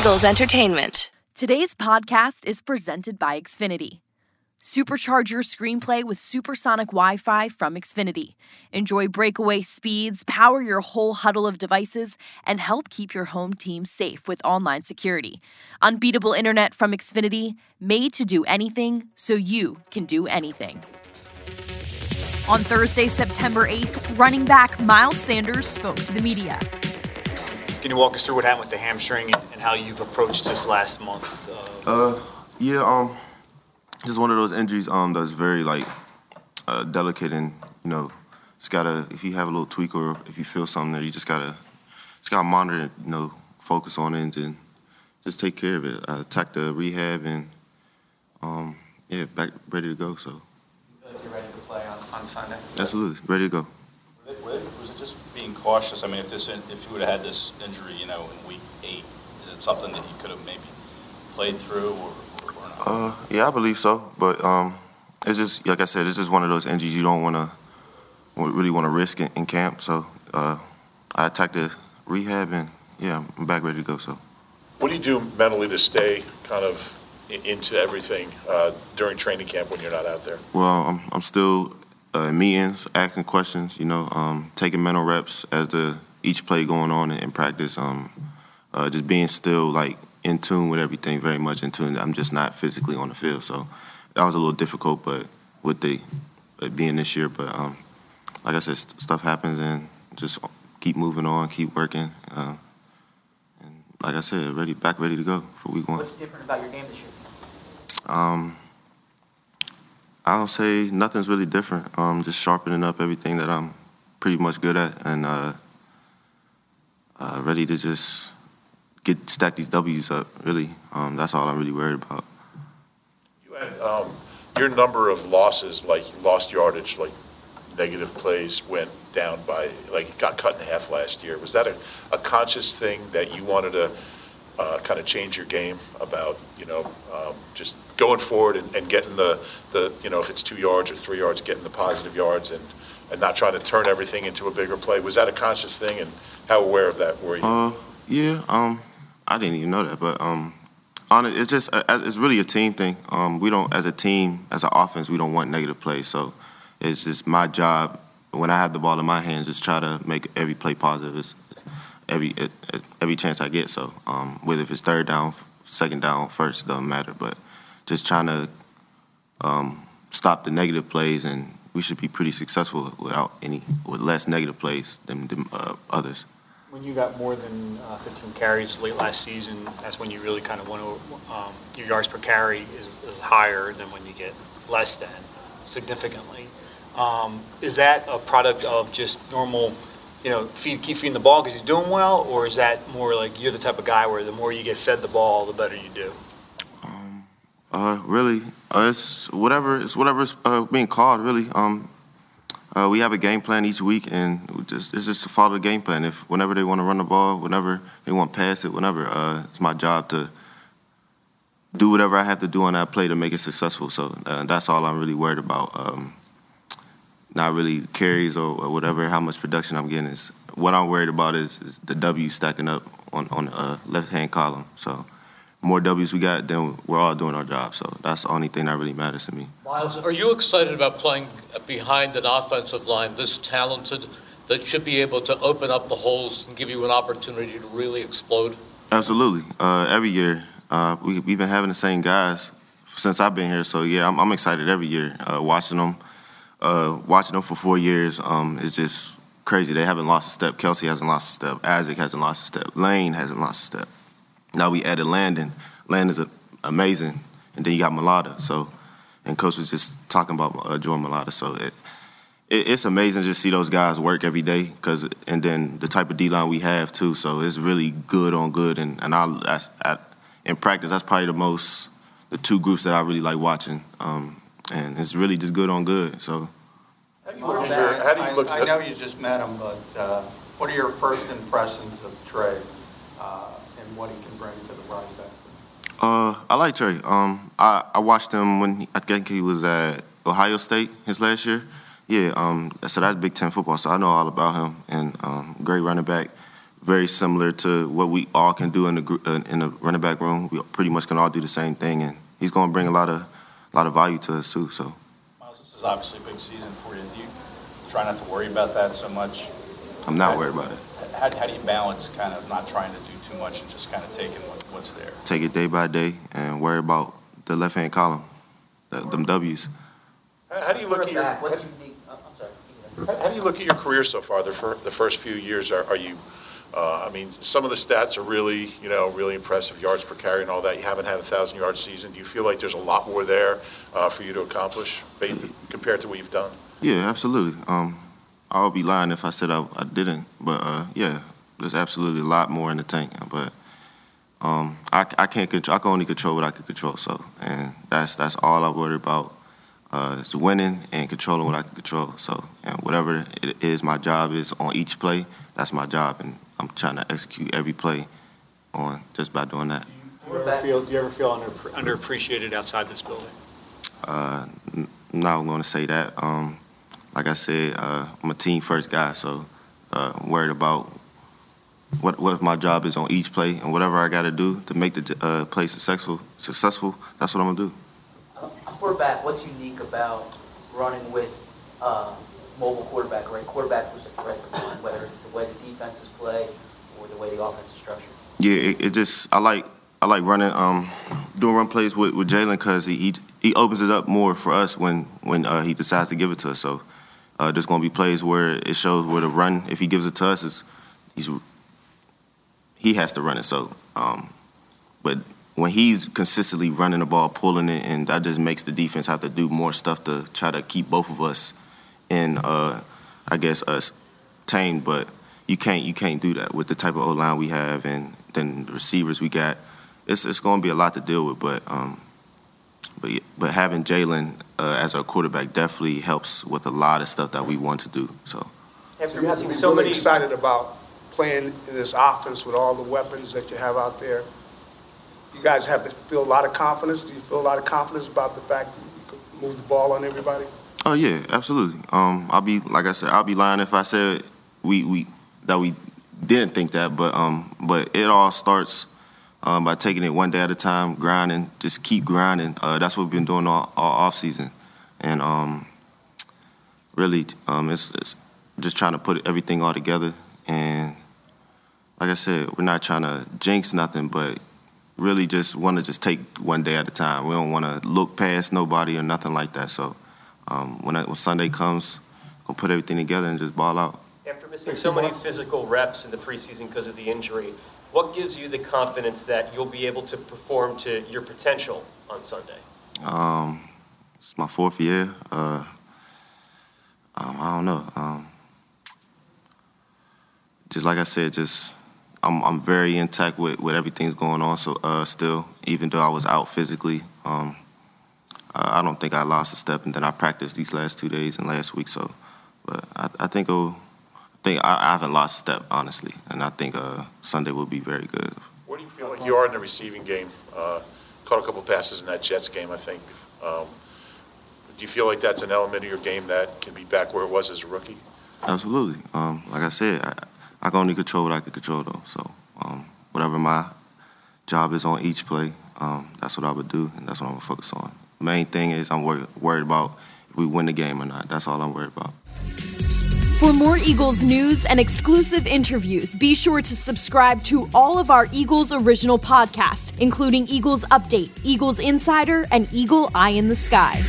Eagles Entertainment. Today's podcast is presented by Xfinity. Supercharge your screenplay with supersonic Wi Fi from Xfinity. Enjoy breakaway speeds, power your whole huddle of devices, and help keep your home team safe with online security. Unbeatable internet from Xfinity, made to do anything so you can do anything. On Thursday, September 8th, running back Miles Sanders spoke to the media. Can you walk us through what happened with the hamstring and, and how you've approached this last month? Uh, yeah, um, just one of those injuries um that's very like uh, delicate and you know just gotta if you have a little tweak or if you feel something there you just gotta just gotta monitor it you know focus on it and just take care of it. Uh, attack the rehab and um yeah back ready to go so. Feel like you're ready to play on, on Sunday? Absolutely ready to go. was it just being cautious I mean if this if you would have had this injury you know in week eight is it something that you could have maybe played through or uh, yeah, I believe so. But um, it's just like I said, it's just one of those injuries you don't want to really want to risk in, in, camp. So uh, I attacked the rehab, and yeah, I'm back ready to go. So, what do you do mentally to stay kind of into everything uh, during training camp when you're not out there? Well, I'm, I'm still uh, meetings, asking questions. You know, um, taking mental reps as the each play going on in, in practice. Um, uh, just being still like in tune with everything, very much in tune. I'm just not physically on the field, so that was a little difficult. But with the being this year, but um, like I said, st- stuff happens, and just keep moving on, keep working, uh, and like I said, ready back ready to go for week one. What's different about your game this year? Um, I'll say nothing's really different. Um, just sharpening up everything that I'm pretty much good at, and uh, uh, ready to just get stack these W's up. Really, um, that's all I'm really worried about. You had um, your number of losses, like lost yardage, like negative plays, went down by like it got cut in half last year. Was that a, a conscious thing that you wanted to uh, kind of change your game about? You know, um, just going forward and, and getting the the you know if it's two yards or three yards, getting the positive yards and and not trying to turn everything into a bigger play. Was that a conscious thing, and how aware of that were you? Uh, yeah, um, I didn't even know that, but um, on it, it's just uh, it's really a team thing. Um, we don't, as a team, as an offense, we don't want negative plays. So it's just my job when I have the ball in my hands, just try to make every play positive. It's, every every chance I get. So um, whether if it's third down, second down, first, doesn't matter. But just trying to um, stop the negative plays, and we should be pretty successful without any with less negative plays than, than uh, others when you got more than uh, 15 carries late last season, that's when you really kind of want to, um, your yards per carry is, is, higher than when you get less than significantly. Um, is that a product of just normal, you know, feed, keep feeding the ball because you're doing well, or is that more like you're the type of guy where the more you get fed the ball, the better you do? Um, uh, really, uh, it's whatever it's whatever's uh, being called. Really, um, uh, we have a game plan each week, and just, it's just to follow the game plan. If whenever they want to run the ball, whenever they want to pass it, whenever uh, it's my job to do whatever I have to do on that play to make it successful. So uh, that's all I'm really worried about. Um, not really carries or, or, whatever, how much production I'm getting. Is what I'm worried about is, is the W stacking up on on the uh, left hand column. So more W's we got, then we're all doing our job. So that's the only thing that really matters to me. Miles, are you excited about playing behind an offensive line this talented that should be able to open up the holes and give you an opportunity to really explode? Absolutely. Uh, every year, uh, we, have been having the same guys since I've been here. So yeah, I'm, I'm excited every year uh, watching them. Uh, watching them for four years um, is just crazy. They haven't lost a step. Kelce hasn't lost a step. Isaac hasn't lost a step. Lane hasn't lost a step. Now we added Landon. Landon's amazing, and then you got Mailata. So, and coach was just talking about uh, Jordan Mailata. So it, it, it's amazing to just see those guys work every day. Cause and then the type of D line we have too. So it's really good on good. And and I, that's, I in practice that's probably the most the two groups that I really like watching. Um, and it's really just good on good. So. How do you look at, how do you look I, I know you just met him, but uh, what are your first impressions of Trey? Uh, and what he can bring to the running back? Uh, I like Trey. Um, I, I watched him when he, I think he was at Ohio State his last year. Yeah, um, so that's Big Ten football, so I know all about him. And um, great running back, very similar to what we all can do in the uh, in the running back room. We pretty much can all do the same thing, and he's going to bring a lot of a lot of value to us too. So. Miles, this is obviously a big season for you. Do you try not to worry about that so much? I'm not how, worried about it. How, how do you balance kind of not trying to do too much and just kind of taking what, what's there? Take it day by day and worry about the left hand column, the, them W's. How do you look at your? What's unique? Oh, I'm sorry. How do you look at your career so far? The, fir- the first few years, are, are you? Uh, I mean, some of the stats are really, you know, really impressive, yards per carry and all that. You haven't had a thousand yard season. Do you feel like there's a lot more there uh, for you to accomplish compared to what you've done? Yeah, absolutely. Um, I'll be lying if I said I, I didn't. But uh, yeah, there's absolutely a lot more in the tank. But um, I, I can't control. I can only control what I can control. So, and that's that's all I worry about. Uh, is winning and controlling what I can control. So, and whatever it is, my job is on each play. That's my job, and I'm trying to execute every play on just by doing that. Do you ever feel, do you ever feel under, underappreciated outside this building? Uh, n- not going to say that. Um, like I said, uh, I'm a team first guy, so uh, I'm worried about what what my job is on each play and whatever I got to do to make the uh, play successful. Successful. That's what I'm gonna do. Uh, quarterback. What's unique about running with uh, mobile quarterback? Right, quarterback was a threat whether it's the way the defenses play or the way the offense is structured. Yeah, it, it just I like I like running um doing run plays with, with Jalen because he, he he opens it up more for us when when uh, he decides to give it to us. So uh, there's going to be plays where it shows where the run, if he gives it to us, is he's he has to run it. So, um, but when he's consistently running the ball, pulling it, and that just makes the defense have to do more stuff to try to keep both of us in, uh, I guess, us tamed. But you can't you can't do that with the type of O line we have, and then the receivers we got. It's it's going to be a lot to deal with, but. Um, but but having Jalen uh, as our quarterback definitely helps with a lot of stuff that we want to do. So. After you have to be so really excited about playing in this offense with all the weapons that you have out there. You guys have to feel a lot of confidence. Do you feel a lot of confidence about the fact that you can move the ball on everybody? Oh yeah, absolutely. Um, I'll be like I said, I'll be lying if I said we we that we didn't think that, but um, but it all starts um, by taking it one day at a time, grinding, just keep grinding. Uh, that's what we've been doing all, all off season, and um, really, um, it's, it's, just trying to put everything all together. And like I said, we're not trying to jinx nothing, but really just want to just take one day at a time. We don't want to look past nobody or nothing like that. So um, when, when Sunday comes, we'll put everything together and just ball out. After missing so many physical reps in the preseason because of the injury, what gives you the confidence that you'll be able to perform to your potential on Sunday? Um, it's my fourth year. Uh, um, I don't know. Um, just like I said, just I'm I'm very intact with, with everything's going on. So uh, still, even though I was out physically, um, I don't think I lost a step. And then I practiced these last two days and last week. So, but I, I think it'll think I, I, haven't lost a step honestly, and I think uh, Sunday will be very good. Where do you feel like you are in the receiving game? Uh, caught a couple passes in that Jets game, I think. Um, do you feel like that's an element of your game that can be back where it was as a rookie? Absolutely. Um, like I said, I, I, can only control what I can control, though. So um, whatever my job is on each play, um, that's what I would do, and that's what I'm gonna focus on. Main thing is I'm worried, worried about if we win the game or not. That's all I'm worried about. For more Eagles news and exclusive interviews, be sure to subscribe to all of our Eagles original podcasts, including Eagles Update, Eagles Insider, and Eagle Eye in the Sky.